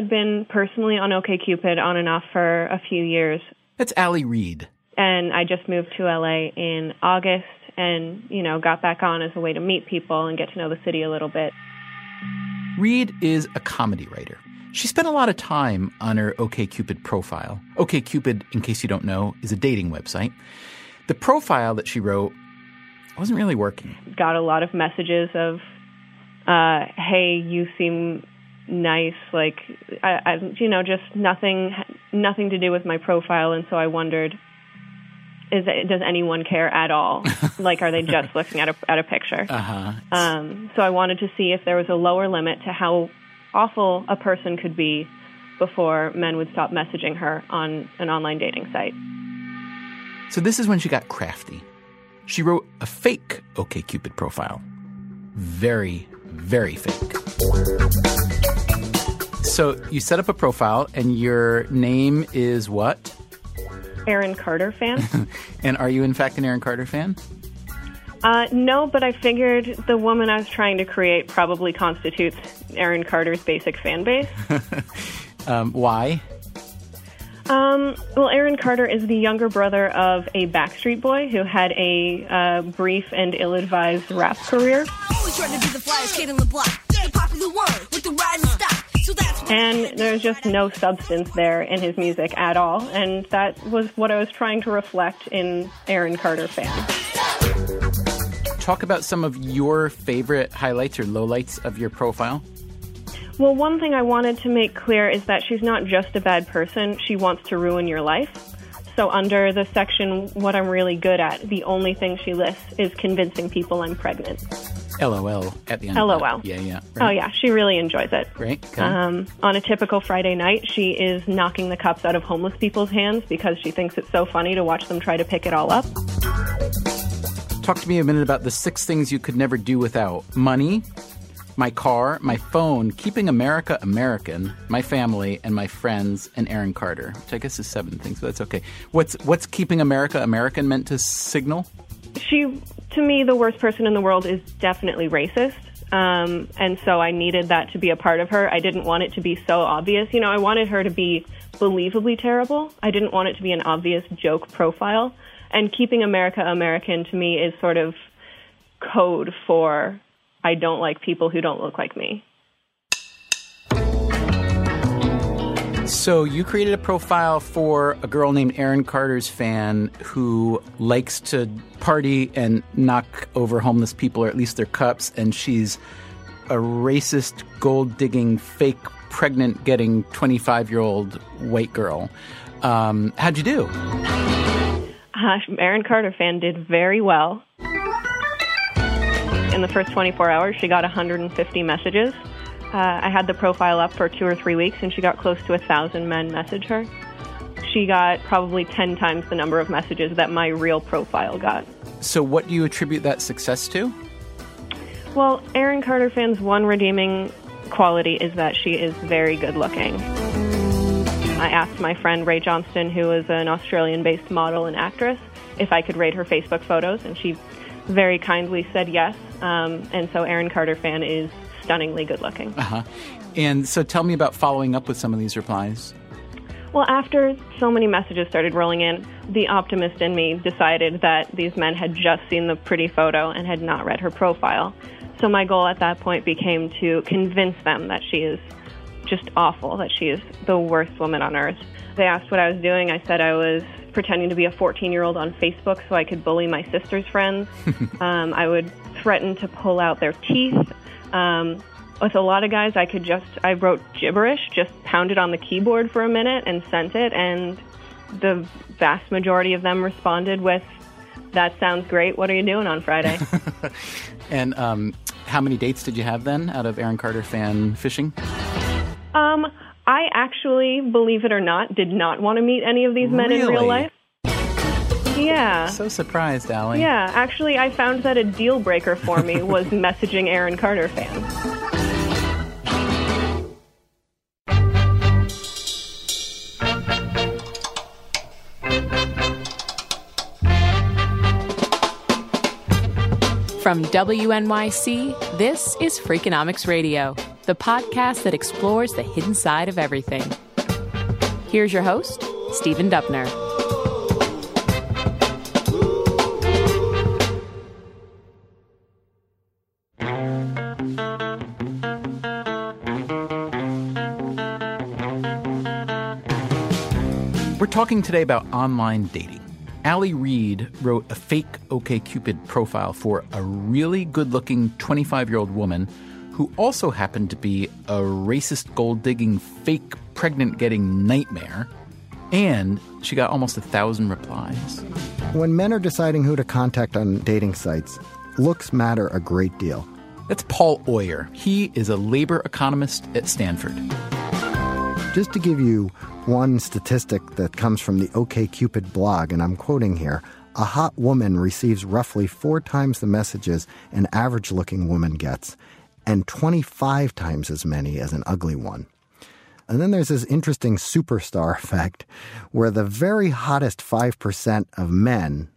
Had been personally on OKCupid on and off for a few years. That's Allie Reed. And I just moved to LA in August and, you know, got back on as a way to meet people and get to know the city a little bit. Reed is a comedy writer. She spent a lot of time on her OKCupid profile. OKCupid, in case you don't know, is a dating website. The profile that she wrote wasn't really working. Got a lot of messages of, uh, hey, you seem nice like I, I you know just nothing nothing to do with my profile. And so I wondered is it, does anyone care at all? Like are they just looking at a at a picture? Uh-huh. um so I wanted to see if there was a lower limit to how awful a person could be before men would stop messaging her on an online dating site. So this is when she got crafty. She wrote a fake OKCupid profile. Very very fake so you set up a profile, and your name is what? Aaron Carter fan. and are you, in fact, an Aaron Carter fan? Uh, no, but I figured the woman I was trying to create probably constitutes Aaron Carter's basic fan base. um, why? Um, well, Aaron Carter is the younger brother of a Backstreet Boy who had a uh, brief and ill-advised rap career. Always trying to be the flyest kid in the block, the popular one with the riding style and there's just no substance there in his music at all. And that was what I was trying to reflect in Aaron Carter Fan. Talk about some of your favorite highlights or lowlights of your profile. Well, one thing I wanted to make clear is that she's not just a bad person, she wants to ruin your life. So, under the section, what I'm really good at, the only thing she lists is convincing people I'm pregnant. LOL at the end. LOL. Yeah, yeah. Right. Oh, yeah. She really enjoys it. Great. Okay. Um, on a typical Friday night, she is knocking the cups out of homeless people's hands because she thinks it's so funny to watch them try to pick it all up. Talk to me a minute about the six things you could never do without money, my car, my phone, keeping America American, my family, and my friends, and Aaron Carter, which I guess is seven things, but that's okay. What's what's keeping America American meant to signal? She, to me, the worst person in the world is definitely racist. Um, and so I needed that to be a part of her. I didn't want it to be so obvious. You know, I wanted her to be believably terrible. I didn't want it to be an obvious joke profile. And keeping America American to me is sort of code for I don't like people who don't look like me. So you created a profile for a girl named Aaron Carter's fan who likes to party and knock over homeless people, or at least their cups, and she's a racist, gold digging, fake, pregnant getting 25 year old white girl. Um, how'd you do? Uh, Aaron Carter fan did very well. In the first 24 hours, she got 150 messages. Uh, I had the profile up for two or three weeks, and she got close to a thousand men message her. She got probably 10 times the number of messages that my real profile got. So, what do you attribute that success to? Well, Aaron Carter fans' one redeeming quality is that she is very good looking. I asked my friend Ray Johnston, who is an Australian based model and actress, if I could rate her Facebook photos, and she very kindly said yes. Um, and so Aaron Carter fan is stunningly good looking. Uh-huh. And so tell me about following up with some of these replies. Well, after so many messages started rolling in, the optimist in me decided that these men had just seen the pretty photo and had not read her profile. So my goal at that point became to convince them that she is just awful, that she is the worst woman on earth. They asked what I was doing. I said I was pretending to be a 14 year old on Facebook so I could bully my sister's friends. um, I would threaten to pull out their teeth. Um, with a lot of guys, I could just, I wrote gibberish, just pounded on the keyboard for a minute and sent it, and the vast majority of them responded with, that sounds great. What are you doing on Friday? and um, how many dates did you have then out of Aaron Carter fan fishing? Um, I actually, believe it or not, did not want to meet any of these men really? in real life. Yeah. So surprised, Allie. Yeah, actually, I found that a deal breaker for me was messaging Aaron Carter fans. From WNYC, this is Freakonomics Radio, the podcast that explores the hidden side of everything. Here's your host, Stephen Dubner. Talking today about online dating. Allie Reed wrote a fake OKCupid profile for a really good looking 25 year old woman who also happened to be a racist gold digging, fake pregnant getting nightmare. And she got almost a thousand replies. When men are deciding who to contact on dating sites, looks matter a great deal. That's Paul Oyer. He is a labor economist at Stanford. Just to give you one statistic that comes from the OKCupid blog, and I'm quoting here a hot woman receives roughly four times the messages an average looking woman gets, and 25 times as many as an ugly one. And then there's this interesting superstar effect where the very hottest 5% of men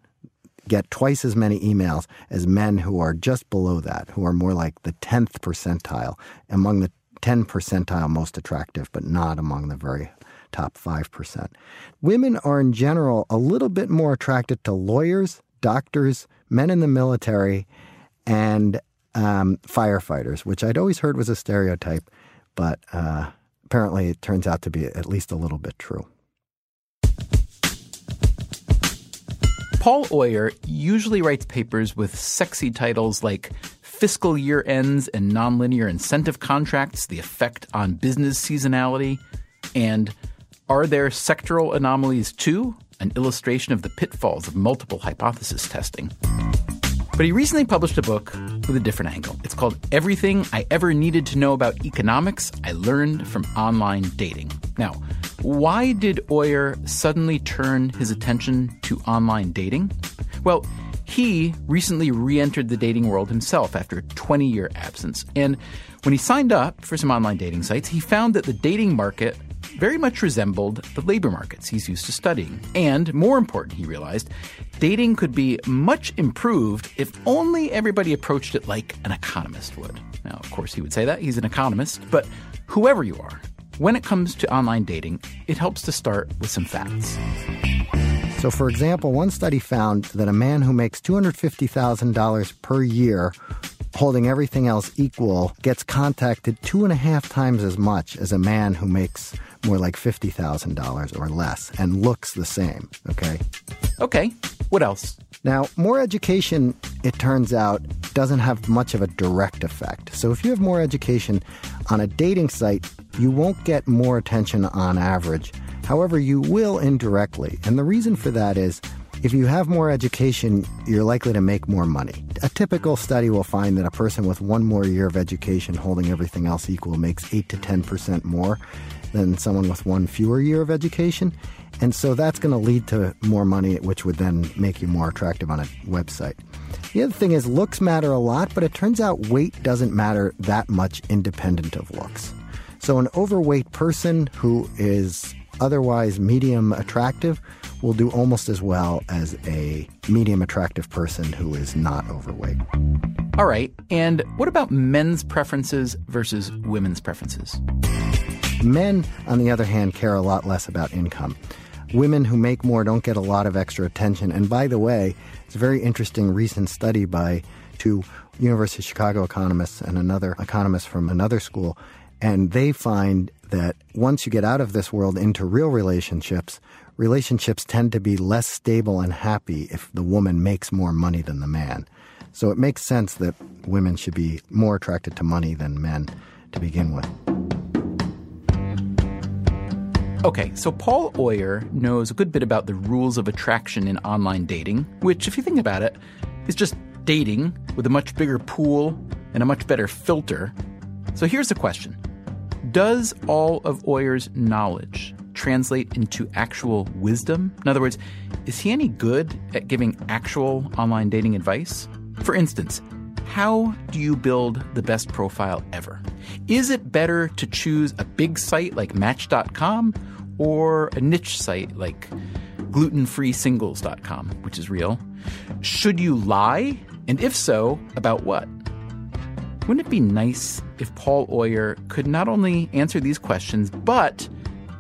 get twice as many emails as men who are just below that, who are more like the 10th percentile, among the 10 percentile most attractive, but not among the very top 5%. Women are in general a little bit more attracted to lawyers, doctors, men in the military, and um, firefighters, which I'd always heard was a stereotype, but uh, apparently it turns out to be at least a little bit true. Paul Oyer usually writes papers with sexy titles like Fiscal Year Ends and Nonlinear Incentive Contracts, The Effect on Business Seasonality, and Are There Sectoral Anomalies Too? An illustration of the pitfalls of multiple hypothesis testing. But he recently published a book with a different angle. It's called Everything I Ever Needed to Know About Economics I Learned from Online Dating. Now, why did Oyer suddenly turn his attention to online dating? Well, he recently re entered the dating world himself after a 20 year absence. And when he signed up for some online dating sites, he found that the dating market very much resembled the labor markets he's used to studying. And more important, he realized, dating could be much improved if only everybody approached it like an economist would. Now, of course, he would say that. He's an economist. But whoever you are, when it comes to online dating, it helps to start with some facts. So, for example, one study found that a man who makes $250,000 per year holding everything else equal, gets contacted two and a half times as much as a man who makes more like $50,000 or less and looks the same. Okay. Okay. What else? Now, more education, it turns out, doesn't have much of a direct effect. So if you have more education on a dating site, you won't get more attention on average. However, you will indirectly. And the reason for that is if you have more education, you're likely to make more money. A typical study will find that a person with one more year of education holding everything else equal makes 8 to 10% more than someone with one fewer year of education. And so that's going to lead to more money, which would then make you more attractive on a website. The other thing is, looks matter a lot, but it turns out weight doesn't matter that much independent of looks. So, an overweight person who is otherwise medium attractive will do almost as well as a medium attractive person who is not overweight. All right. And what about men's preferences versus women's preferences? Men, on the other hand, care a lot less about income. Women who make more don't get a lot of extra attention. And by the way, it's a very interesting recent study by two University of Chicago economists and another economist from another school. And they find that once you get out of this world into real relationships, relationships tend to be less stable and happy if the woman makes more money than the man. So it makes sense that women should be more attracted to money than men to begin with. Okay, so Paul Oyer knows a good bit about the rules of attraction in online dating, which, if you think about it, is just dating with a much bigger pool and a much better filter. So here's the question Does all of Oyer's knowledge translate into actual wisdom? In other words, is he any good at giving actual online dating advice? For instance, how do you build the best profile ever? Is it better to choose a big site like Match.com or a niche site like glutenfreesingles.com, which is real? Should you lie? And if so, about what? Wouldn't it be nice if Paul Oyer could not only answer these questions, but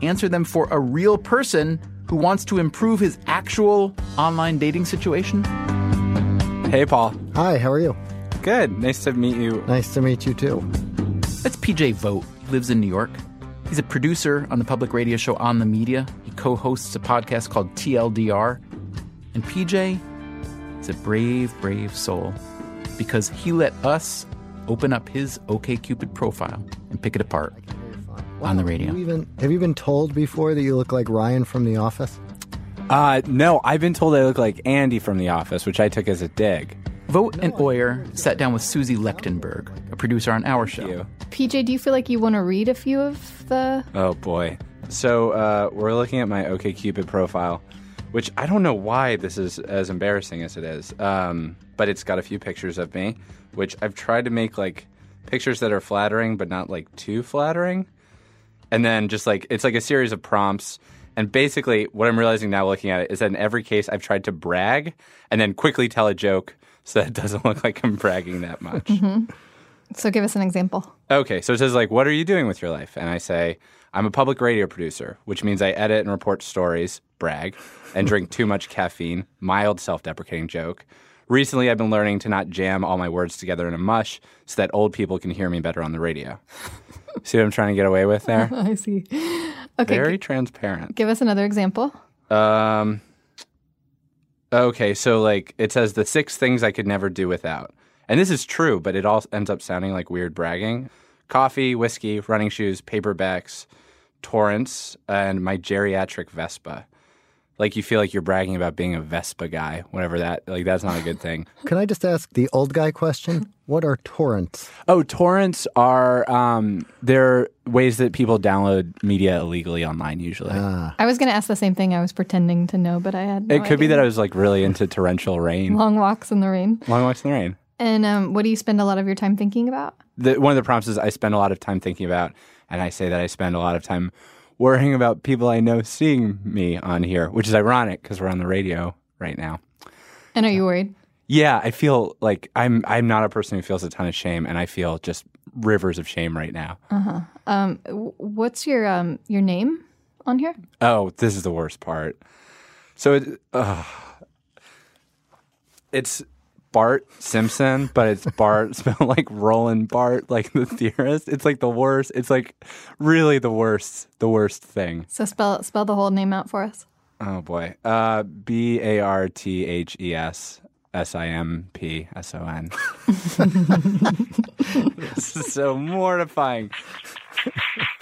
answer them for a real person who wants to improve his actual online dating situation? Hey, Paul. Hi, how are you? Good. Nice to meet you. Nice to meet you too. That's PJ Vogt. He lives in New York. He's a producer on the public radio show On the Media. He co hosts a podcast called TLDR. And PJ is a brave, brave soul because he let us open up his OKCupid profile and pick it apart on the radio. You even, have you been told before that you look like Ryan from The Office? Uh, no, I've been told I look like Andy from The Office, which I took as a dig. Vogt and Oyer sat down with Susie Lechtenberg, a producer on our show. PJ, do you feel like you want to read a few of the? Oh boy. So uh, we're looking at my OKCupid profile, which I don't know why this is as embarrassing as it is, um, but it's got a few pictures of me, which I've tried to make like pictures that are flattering but not like too flattering, and then just like it's like a series of prompts. And basically, what I'm realizing now looking at it is that in every case, I've tried to brag and then quickly tell a joke so that it doesn't look like I'm bragging that much. Mm-hmm. So give us an example. Okay, so it says like, "What are you doing with your life?" And I say, "I'm a public radio producer, which means I edit and report stories, brag, and drink too much caffeine." Mild self-deprecating joke. Recently, I've been learning to not jam all my words together in a mush so that old people can hear me better on the radio. See what I'm trying to get away with there? I see. Okay, Very g- transparent. give us another example. Um. Okay, so like it says the six things I could never do without, and this is true, but it all ends up sounding like weird bragging: coffee, whiskey, running shoes, paperbacks, torrents, and my geriatric Vespa. Like you feel like you're bragging about being a Vespa guy, whatever that. Like that's not a good thing. Can I just ask the old guy question? What are torrents? Oh, torrents are um, they're ways that people download media illegally online. Usually, I was going to ask the same thing. I was pretending to know, but I had. No it could be that I was like really into torrential rain, long walks in the rain. long walks in the rain. And um, what do you spend a lot of your time thinking about? the, one of the prompts is I spend a lot of time thinking about, and I say that I spend a lot of time worrying about people I know seeing me on here, which is ironic because we're on the radio right now. And are you worried? Yeah, I feel like I'm I'm not a person who feels a ton of shame, and I feel just rivers of shame right now. Uh huh. Um, what's your um your name on here? Oh, this is the worst part. So it, uh, it's Bart Simpson, but it's Bart spelled like Roland Barthes, like the theorist. It's like the worst. It's like really the worst, the worst thing. So spell spell the whole name out for us. Oh boy. Uh, B A R T H E S S I M P S O N. This is so mortifying.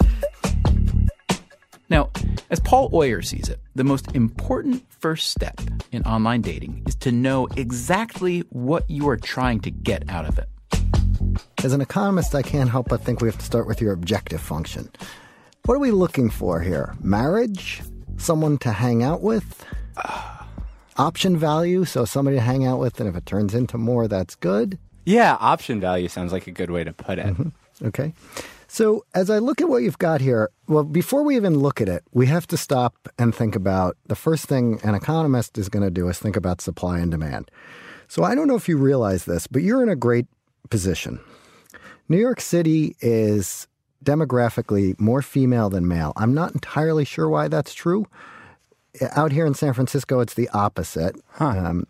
Now, as Paul Oyer sees it, the most important first step in online dating is to know exactly what you are trying to get out of it. As an economist, I can't help but think we have to start with your objective function. What are we looking for here? Marriage? Someone to hang out with? Ah. Option value, so somebody to hang out with, and if it turns into more, that's good. Yeah, option value sounds like a good way to put it. Mm-hmm. Okay. So as I look at what you've got here, well, before we even look at it, we have to stop and think about the first thing an economist is going to do is think about supply and demand. So I don't know if you realize this, but you're in a great position. New York City is demographically more female than male. I'm not entirely sure why that's true. Out here in San Francisco, it's the opposite. Um,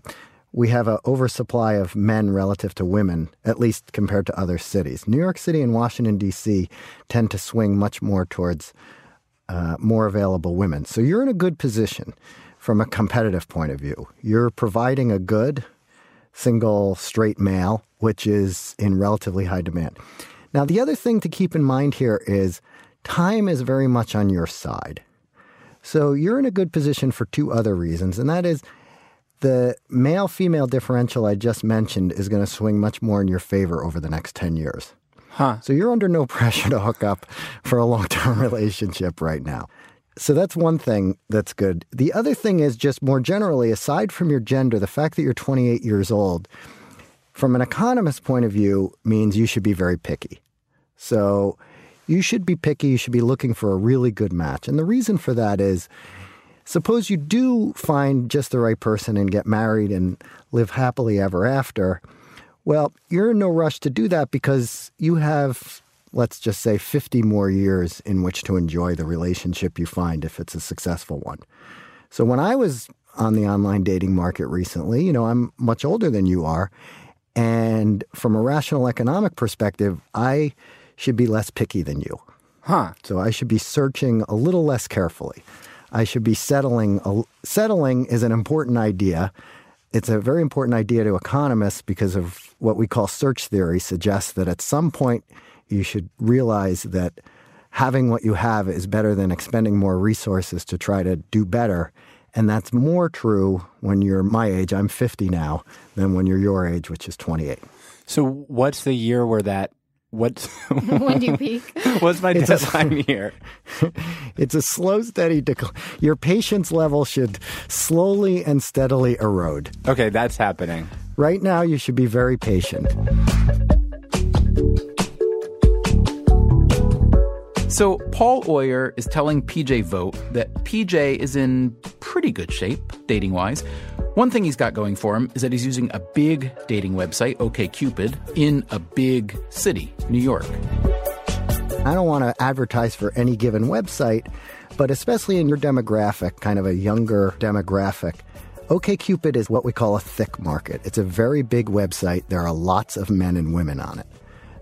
we have an oversupply of men relative to women, at least compared to other cities. New York City and Washington, D.C. tend to swing much more towards uh, more available women. So you're in a good position from a competitive point of view. You're providing a good single straight male, which is in relatively high demand. Now, the other thing to keep in mind here is time is very much on your side. So you're in a good position for two other reasons, and that is the male female differential I just mentioned is going to swing much more in your favor over the next 10 years. Huh. So you're under no pressure to hook up for a long term relationship right now. So that's one thing that's good. The other thing is just more generally, aside from your gender, the fact that you're 28 years old, from an economist's point of view, means you should be very picky. So you should be picky. You should be looking for a really good match. And the reason for that is suppose you do find just the right person and get married and live happily ever after. Well, you're in no rush to do that because you have, let's just say, 50 more years in which to enjoy the relationship you find if it's a successful one. So when I was on the online dating market recently, you know, I'm much older than you are. And from a rational economic perspective, I should be less picky than you. Huh. So I should be searching a little less carefully. I should be settling. Settling is an important idea. It's a very important idea to economists because of what we call search theory suggests that at some point you should realize that having what you have is better than expending more resources to try to do better. And that's more true when you're my age, I'm 50 now, than when you're your age, which is 28. So what's the year where that what's when do you peak? what's my It's a- here? It's a slow, steady decline. Your patience level should slowly and steadily erode. Okay, that's happening. Right now, you should be very patient. So Paul Oyer is telling PJ Vogt that PJ is in pretty good shape, dating wise. One thing he's got going for him is that he's using a big dating website, OKCupid, in a big city, New York. I don't want to advertise for any given website, but especially in your demographic, kind of a younger demographic, OKCupid is what we call a thick market. It's a very big website. There are lots of men and women on it.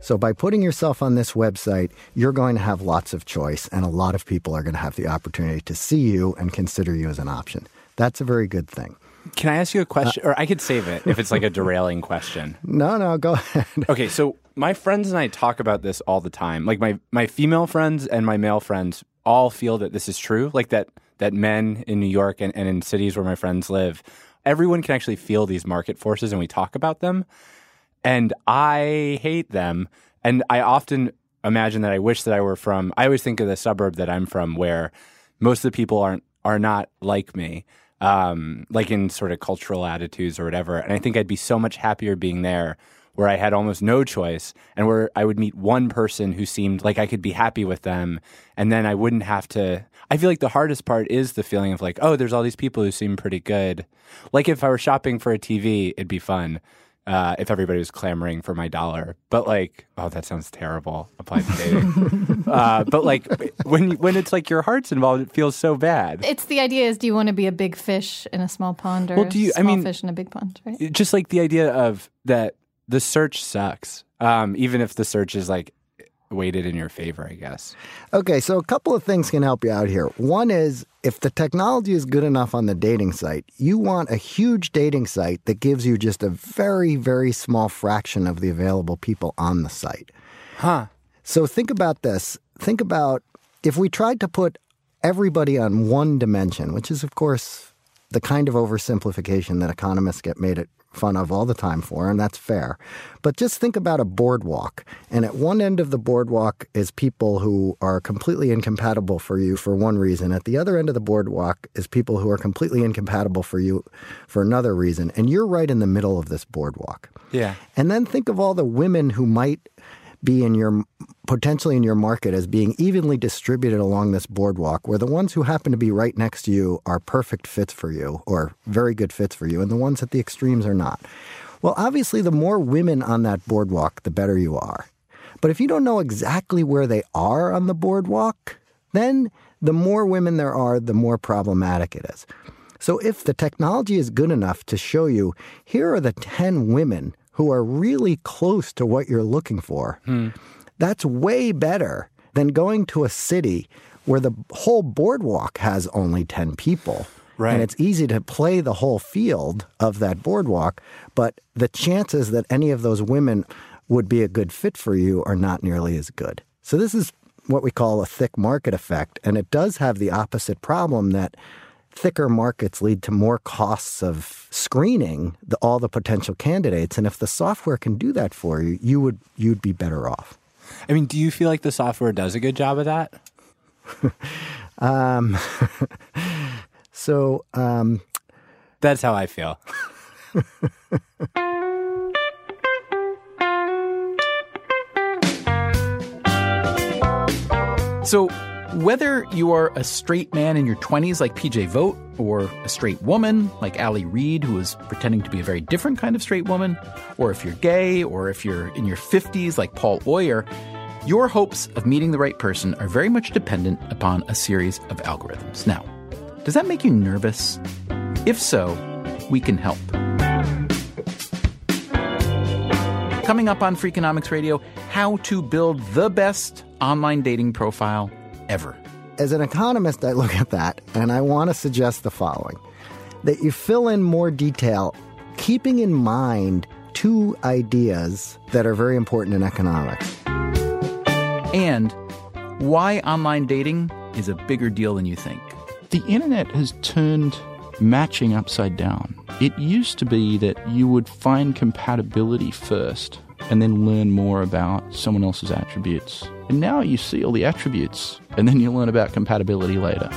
So by putting yourself on this website, you're going to have lots of choice, and a lot of people are going to have the opportunity to see you and consider you as an option. That's a very good thing. Can I ask you a question? or I could save it if it's like a derailing question. No, no, go ahead. Okay, so my friends and I talk about this all the time. Like my my female friends and my male friends all feel that this is true. Like that that men in New York and, and in cities where my friends live, everyone can actually feel these market forces and we talk about them. And I hate them. And I often imagine that I wish that I were from I always think of the suburb that I'm from where most of the people aren't are not like me. Um, like in sort of cultural attitudes or whatever. And I think I'd be so much happier being there where I had almost no choice and where I would meet one person who seemed like I could be happy with them and then I wouldn't have to I feel like the hardest part is the feeling of like, oh, there's all these people who seem pretty good. Like if I were shopping for a TV, it'd be fun. Uh, if everybody was clamoring for my dollar, but like, oh, that sounds terrible. Applied to dating, uh, but like when when it's like your heart's involved, it feels so bad. It's the idea is do you want to be a big fish in a small pond or Well, do you- a I small mean- fish in a big pond, right? just like the idea of that the search sucks um, even if the search is like weighted in your favor i guess Okay, so a couple of things can help you out here. One is if the technology is good enough on the dating site, you want a huge dating site that gives you just a very, very small fraction of the available people on the site. huh So think about this. Think about if we tried to put everybody on one dimension, which is, of course, the kind of oversimplification that economists get made it fun of all the time for, and that's fair. But just think about a boardwalk. And at one end of the boardwalk is people who are completely incompatible for you for one reason. At the other end of the boardwalk is people who are completely incompatible for you for another reason. And you're right in the middle of this boardwalk. yeah And then think of all the women who might be in your potentially in your market as being evenly distributed along this boardwalk where the ones who happen to be right next to you are perfect fits for you or very good fits for you and the ones at the extremes are not. Well, obviously the more women on that boardwalk, the better you are. But if you don't know exactly where they are on the boardwalk, then the more women there are, the more problematic it is. So if the technology is good enough to show you here are the 10 women who are really close to what you're looking for, hmm. That's way better than going to a city where the whole boardwalk has only 10 people. Right. And it's easy to play the whole field of that boardwalk, but the chances that any of those women would be a good fit for you are not nearly as good. So this is what we call a thick market effect, and it does have the opposite problem that thicker markets lead to more costs of screening the, all the potential candidates. And if the software can do that for you, you would you'd be better off. I mean, do you feel like the software does a good job of that? um, so um, that's how I feel. so whether you are a straight man in your 20s like PJ Vogt, or a straight woman like Ali Reed, who is pretending to be a very different kind of straight woman, or if you're gay, or if you're in your 50s like Paul Oyer, your hopes of meeting the right person are very much dependent upon a series of algorithms. Now, does that make you nervous? If so, we can help. Coming up on Freakonomics Radio, how to build the best online dating profile ever. As an economist, I look at that and I want to suggest the following that you fill in more detail, keeping in mind two ideas that are very important in economics. And why online dating is a bigger deal than you think. The internet has turned matching upside down. It used to be that you would find compatibility first and then learn more about someone else's attributes. And now you see all the attributes and then you learn about compatibility later.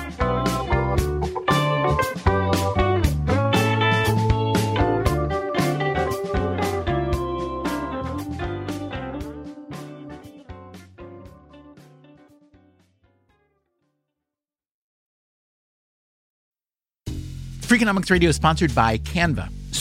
Freakonomics Radio is sponsored by Canva.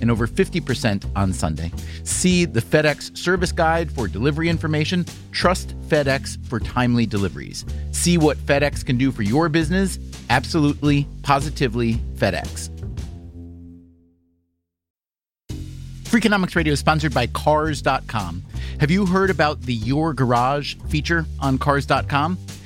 and over 50% on Sunday. See the FedEx service guide for delivery information. Trust FedEx for timely deliveries. See what FedEx can do for your business. Absolutely, positively FedEx. Freakonomics Radio is sponsored by Cars.com. Have you heard about the Your Garage feature on Cars.com?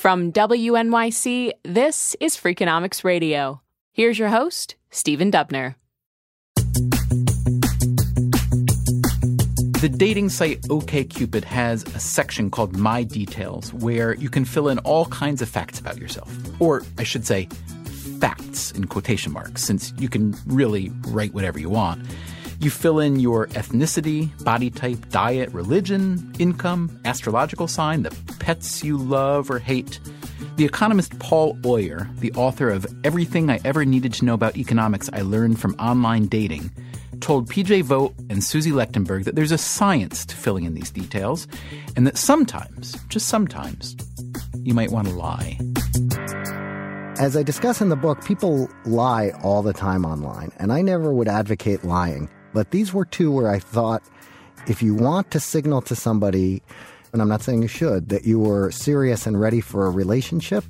From WNYC, this is Freakonomics Radio. Here's your host, Stephen Dubner. The dating site OKCupid has a section called My Details where you can fill in all kinds of facts about yourself. Or, I should say, facts in quotation marks, since you can really write whatever you want. You fill in your ethnicity, body type, diet, religion, income, astrological sign, the pets you love or hate, The economist Paul Oyer, the author of Everything I Ever Needed to Know About Economics I Learned from Online Dating, told PJ Vogt and Susie Lechtenberg that there's a science to filling in these details, and that sometimes, just sometimes, you might want to lie. As I discuss in the book, people lie all the time online, and I never would advocate lying. But these were two where I thought if you want to signal to somebody and I'm not saying you should, that you were serious and ready for a relationship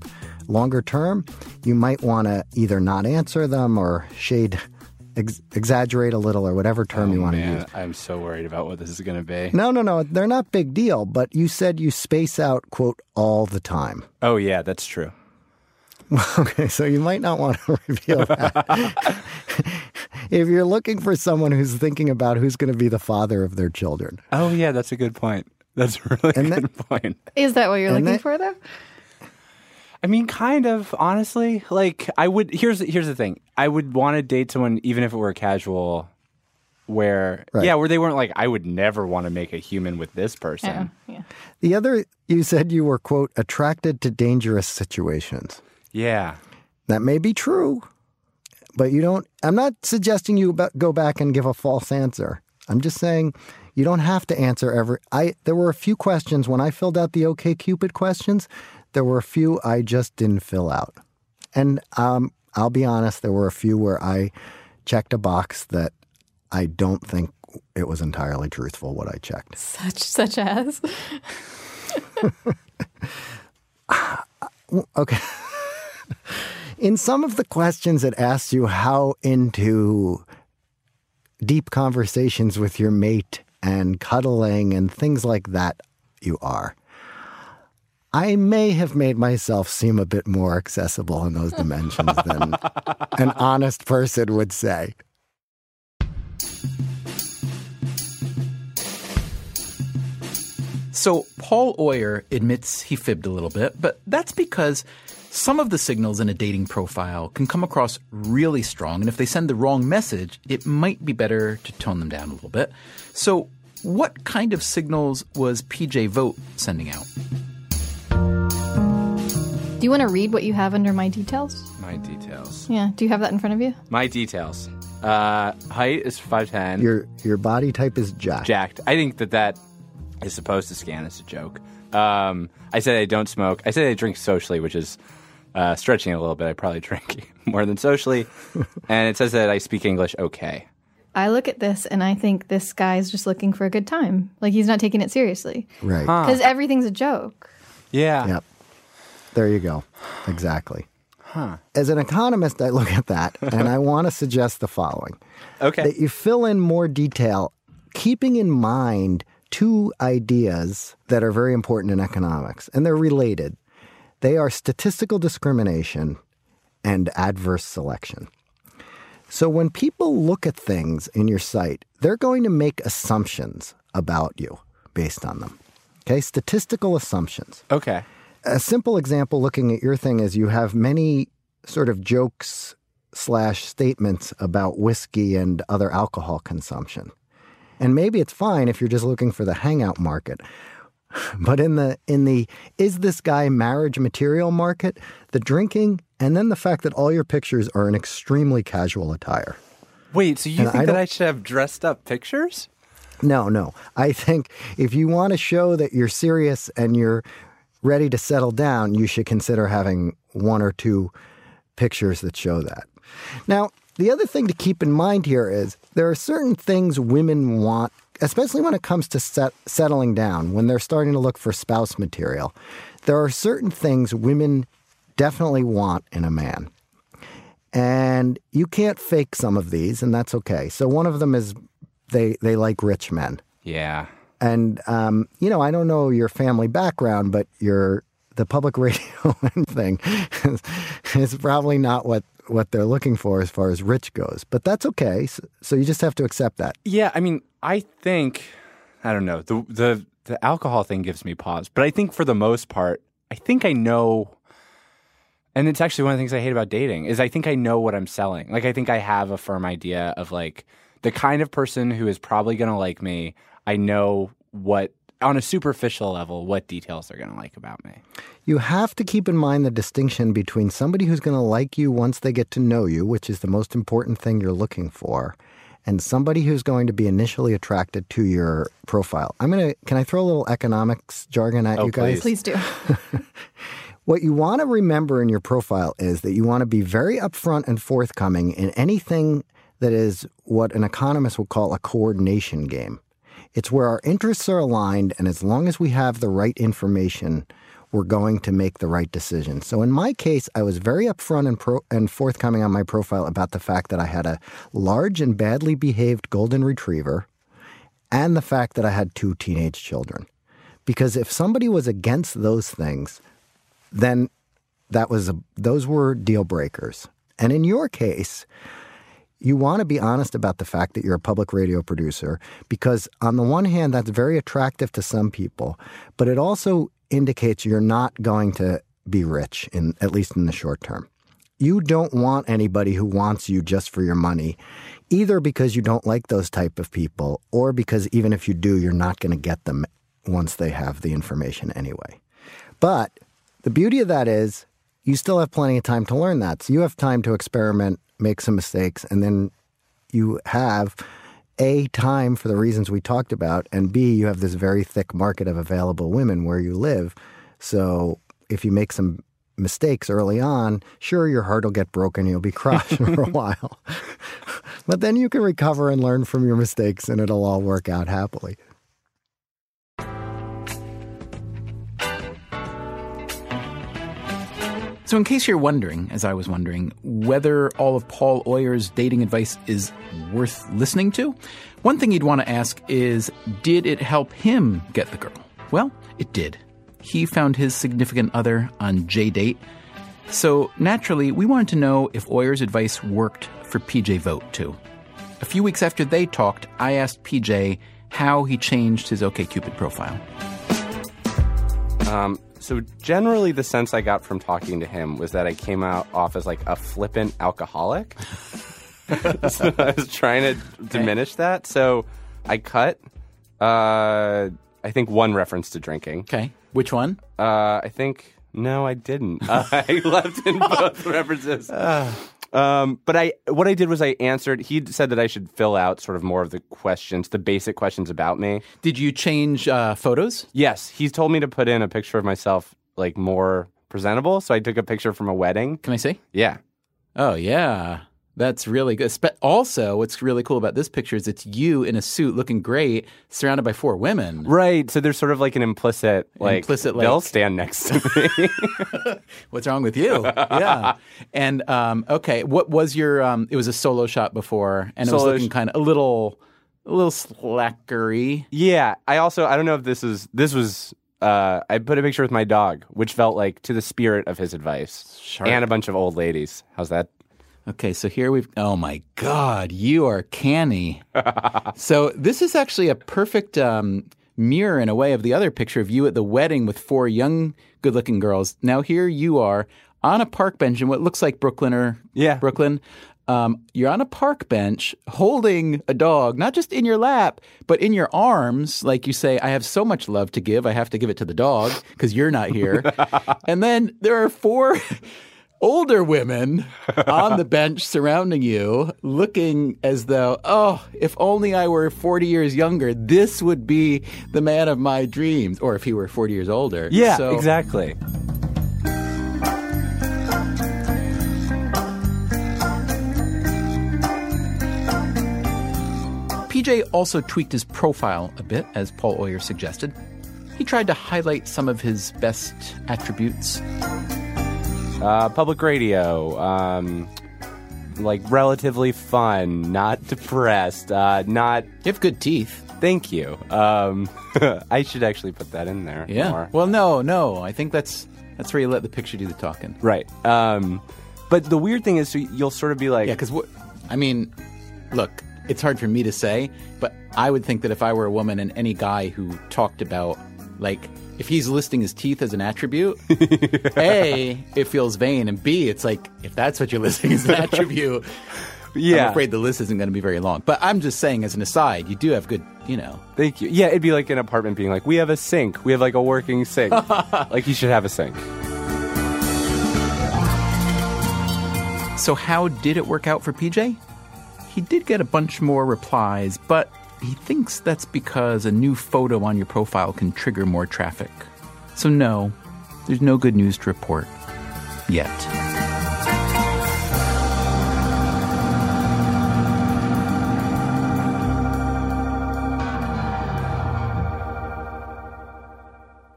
longer term, you might want to either not answer them or shade, ex- exaggerate a little or whatever term Oh, you want man, to use. I'm so worried about what this is going to be. No, no, no, they're not big deal, but you said you space out, quote, all the time. Oh, yeah, that's true. Okay, so you might not want to reveal that. if you're looking for someone who's thinking about who's going to be the father of their children. Oh, yeah, that's a good point. That's a really And good that- point. Is that what you're looking that- for, though? I mean, kind of, honestly. Like, I would. Here's here's the thing. I would want to date someone, even if it were casual, where Right. yeah, where they weren't like, I would never want to make a human with this person. Yeah. yeah. The other, you said you were, quote, attracted to dangerous situations. Yeah. That may be true, but you don't. I'm not suggesting you ba- go back and give a false answer. I'm just saying you don't have to answer every. I there were a few questions when I filled out the OK Cupid questions. There were a few I just didn't fill out, and um, I'll be honest. There were a few where I checked a box that I don't think it was entirely truthful what I checked. Such such as. Okay. In some of the questions, it asks you how into deep conversations with your mate and cuddling and things like that you are. I may have made myself seem a bit more accessible in those dimensions than an honest person would say. So Paul Oyer admits he fibbed a little bit, but that's because some of the signals in a dating profile can come across really strong, and if they send the wrong message, it might be better to tone them down a little bit. So, what kind of signals was PJ Vogt sending out? Do you want to read what you have under my details? My details. Yeah. Do you have that in front of you? My details. Uh, height is five ten. Your your body type is jacked. jacked. I think that that is supposed to scan as a joke. Um, I said I don't smoke. I said I drink socially, which is uh, stretching a little bit. I probably drink more than socially. and it says that I speak English okay. I look at this and I think this guy's just looking for a good time. Like he's not taking it seriously. Right. Because everything's a joke. Yeah. Yep. There you go. Exactly. As an economist, I look at that and I want to suggest the following Okay. that you fill in more detail, keeping in mind two ideas that are very important in economics, and they're related. They are statistical discrimination and adverse selection. So when people look at things in your site, they're going to make assumptions about you based on them. Okay, statistical assumptions okay. a simple example looking at your thing is you have many sort of jokes slash statements about whiskey and other alcohol consumption. And maybe it's fine if you're just looking for the hangout market. But in the in the is this guy marriage material market, the drinking and then the fact that all your pictures are in extremely casual attire. Wait, so you And I think that I should have dressed up pictures? No, no. I think if you want to show that you're serious and you're ready to settle down, you should consider having one or two pictures that show that. Now, the other thing to keep in mind here is there are certain things women want, especially when it comes to set, settling down, when they're starting to look for spouse material. There are certain things women definitely want in a man. And you can't fake some of these, and that's okay. So one of them is they they like rich men. Yeah. And um, you know, I don't know your family background, but your the public radio thing is, is probably not what what they're looking for as far as rich goes. But that's okay. So, so you just have to accept that. Yeah, I mean, I think I don't know. The the the alcohol thing gives me pause, but I think for the most part, I think I know and it's actually one of the things I hate about dating is I think I know what I'm selling. Like I think I have a firm idea of like the kind of person who is probably going to like me. I know what on a superficial level, what details they're going to like about me. You have to keep in mind the distinction between somebody who's going to like you once they get to know you, which is the most important thing you're looking for, and somebody who's going to be initially attracted to your profile. I'm going to can I throw a little economics jargon at Oh, you guys? Please do. What you want to remember in your profile is that you want to be very upfront and forthcoming in anything that is what an economist would call a coordination game. It's where our interests are aligned, and as long as we have the right information, we're going to make the right decision. So in my case, I was very upfront and, pro- and forthcoming on my profile about the fact that I had a large and badly behaved golden retriever and the fact that I had two teenage children. Because if somebody was against those things, then that was a, those were deal breakers. And in your case, you want to be honest about the fact that you're a public radio producer because on the one hand that's very attractive to some people, but it also indicates you're not going to be rich in at least in the short term. You don't want anybody who wants you just for your money, either because you don't like those type of people or because even if you do, you're not going to get them once they have the information anyway. But the beauty of that is you still have plenty of time to learn that. So you have time to experiment, make some mistakes, and then you have A, time for the reasons we talked about, and B, you have this very thick market of available women where you live. So if you make some mistakes early on, sure, your heart will get broken, you'll be crushed for a while. but then you can recover and learn from your mistakes, and it'll all work out happily. So, in case you're wondering, as I was wondering, whether all of Paul Oyer's dating advice is worth listening to, one thing you'd want to ask is Did it help him get the girl? Well, it did. He found his significant other on JDate. So, naturally, we wanted to know if Oyer's advice worked for PJ Vogt, too. A few weeks after they talked, I asked PJ how he changed his OKCupid profile. Um, so generally, the sense I got from talking to him was that I came out off as like a flippant alcoholic. so I was trying to diminish that. So I cut. Uh, I think one reference to drinking. Okay. Which one? Uh, I think no, I didn't. I left in both references. Um, but I, what I did was I answered. He said that I should fill out sort of more of the questions, the basic questions about me. Did you change uh, photos? Yes, he's told me to put in a picture of myself like more presentable. So I took a picture from a wedding. Can I see? Yeah. Oh yeah, that's really good. Also, what's really cool about this picture is it's you in a suit, looking great, surrounded by four women. Right. So there's sort of like an implicit, like Implicit, like- they'll stand next to me. What's wrong with you? yeah. And um, okay, what was your? Um, it was a solo shot before, and it was looking kind of a little, a little slackery. yeah. I also I don't know if this is this was. Uh, I put a picture with my dog, which felt like to the spirit of his advice, Sharp. and a bunch of old ladies. How's that? Okay, so here we've. Oh my God, you are canny. so this is actually a perfect um, mirror in a way of the other picture of you at the wedding with four young, good-looking girls. Now here you are on a park bench in what looks like Brooklyn or Yeah. Brooklyn. Um, you're on a park bench holding a dog, not just in your lap, but in your arms. Like you say, I have so much love to give. I have to give it to the dog because you're not here. and then there are four older women on the bench surrounding you, looking as though, oh, if only I were 40 years younger, this would be the man of my dreams. Or if he were 40 years older. Yeah, So- exactly. PJ also tweaked his profile a bit, as Paul Oyer suggested. He tried to highlight some of his best attributes. Uh, public radio, um, like relatively fun, not depressed, uh, not. You have good teeth. Thank you. Um, I should actually put that in there. Yeah. more. Well, no, no. I think that's that's where you let the picture do the talking. Right. Um, but the weird thing is, so you'll sort of be like, Yeah, because what? I mean, look, it's hard for me to say, but I would think that if I were a woman and any guy who talked about, like, if he's listing his teeth as an attribute, A, it feels vain, and B, it's like, if that's what you're listing as an attribute, yeah, I'm afraid the list isn't going to be very long. But I'm just saying, as an aside, you do have good, you know. Thank you. Yeah, it'd be like an apartment being like, we have a sink. We have like a working sink. like you should have a sink. So, how did it work out for PJ? He did get a bunch more replies, but he thinks that's because a new photo on your profile can trigger more traffic. So, no, there's no good news to report yet.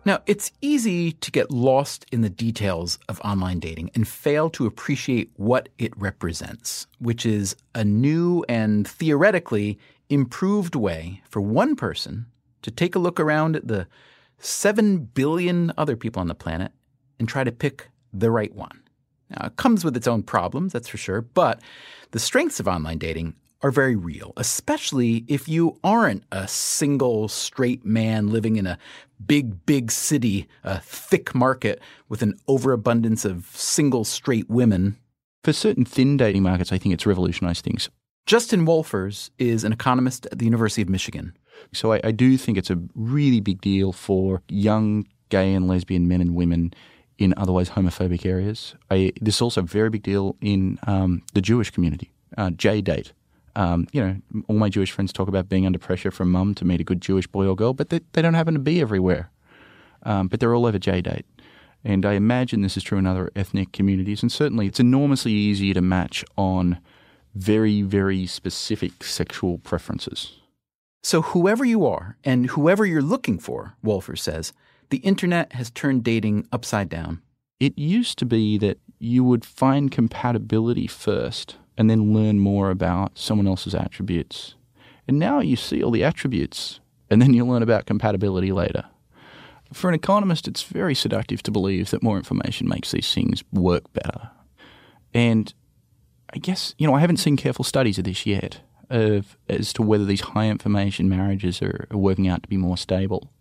Now, it's easy to get lost in the details of online dating and fail to appreciate what it represents, which is a new and theoretically improved way for one person to take a look around at the 7 billion other people on the planet and try to pick the right one. Now, it comes with its own problems, that's for sure, but the strengths of online dating are very real, especially if you aren't a single straight man living in a big, big city, a thick market with an overabundance of single straight women. For certain thin dating markets, I think it's revolutionized things. Justin Wolfers is an economist at the University of Michigan. So I, I do think it's a really big deal for young gay and lesbian men and women in otherwise homophobic areas. I, this is also a very big deal in um, the Jewish community. Uh, J-date. Um, you know, all my Jewish friends talk about being under pressure from mum to meet a good Jewish boy or girl, but they, they don't happen to be everywhere. Um, but they're all over J-date. And I imagine this is true in other ethnic communities. And certainly it's enormously easier to match on very, very specific sexual preferences. So, whoever you are and whoever you're looking for, Wolfer says, the internet has turned dating upside down. It used to be that you would find compatibility first and then learn more about someone else's attributes. And now you see all the attributes and then you learn about compatibility later. For an economist, it's very seductive to believe that more information makes these things work better. And I guess, you know, I haven't seen careful studies of this yet, of as to whether these high information marriages are, are working out to be more stable.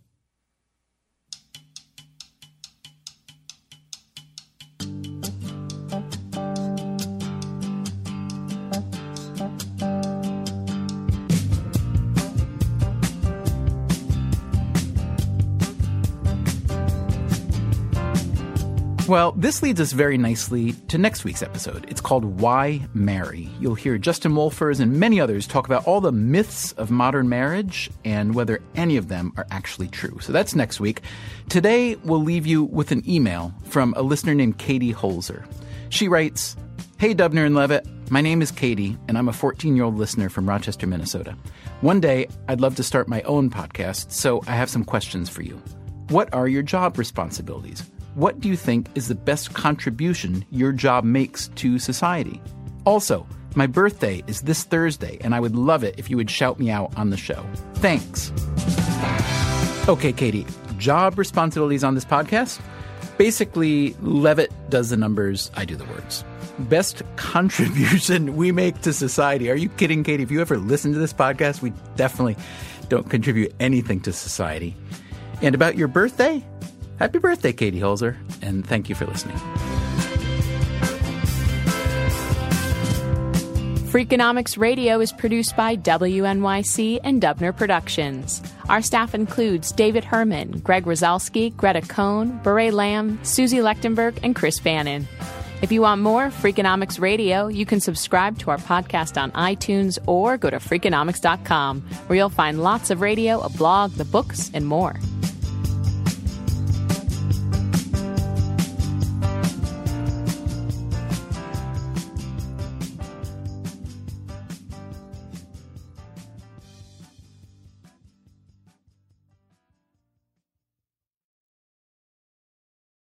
Well, this leads us very nicely to next week's episode. It's called Why Marry. You'll hear Justin Wolfers and many others talk about all the myths of modern marriage and whether any of them are actually true. So that's next week. Today, we'll leave you with an email from a listener named Katie Holzer. She writes, Hey, Dubner and Levitt. My name is Katie, and I'm a 14 year old listener from Rochester, Minnesota. One day, I'd love to start my own podcast, so I have some questions for you. What are your job responsibilities? What do you think is the best contribution your job makes to society? Also, my birthday is this Thursday, and I would love it if you would shout me out on the show. Thanks. Okay, Katie, job responsibilities on this podcast? Basically, Levitt does the numbers, I do the words. Best contribution we make to society. Are you kidding, Katie? If you ever listen to this podcast, we definitely don't contribute anything to society. And about your birthday? Happy birthday, Katie Holzer, and thank you for listening. Freakonomics Radio is produced by WNYC and Dubner Productions. Our staff includes David Herman, Greg Rosalsky, Greta Cohn, Bourree Lam, Susie Lechtenberg, and Chris Bannon. If you want more Freakonomics Radio, you can subscribe to our podcast on iTunes or go to Freakonomics.com, where you'll find lots of radio, a blog, the books, and more.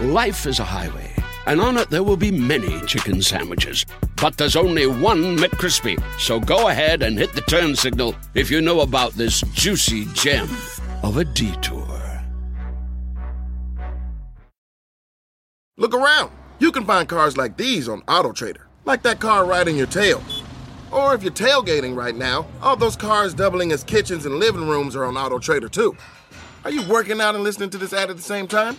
Life is a highway, and on it there will be many chicken sandwiches. But there's only one McCrispy. So go ahead and hit the turn signal if you know about this juicy gem of a detour. Look around. You can find cars like these on AutoTrader, like that car riding your tail. Or if you're tailgating right now, all those cars doubling as kitchens and living rooms are on AutoTrader too. Are you working out and listening to this ad at the same time?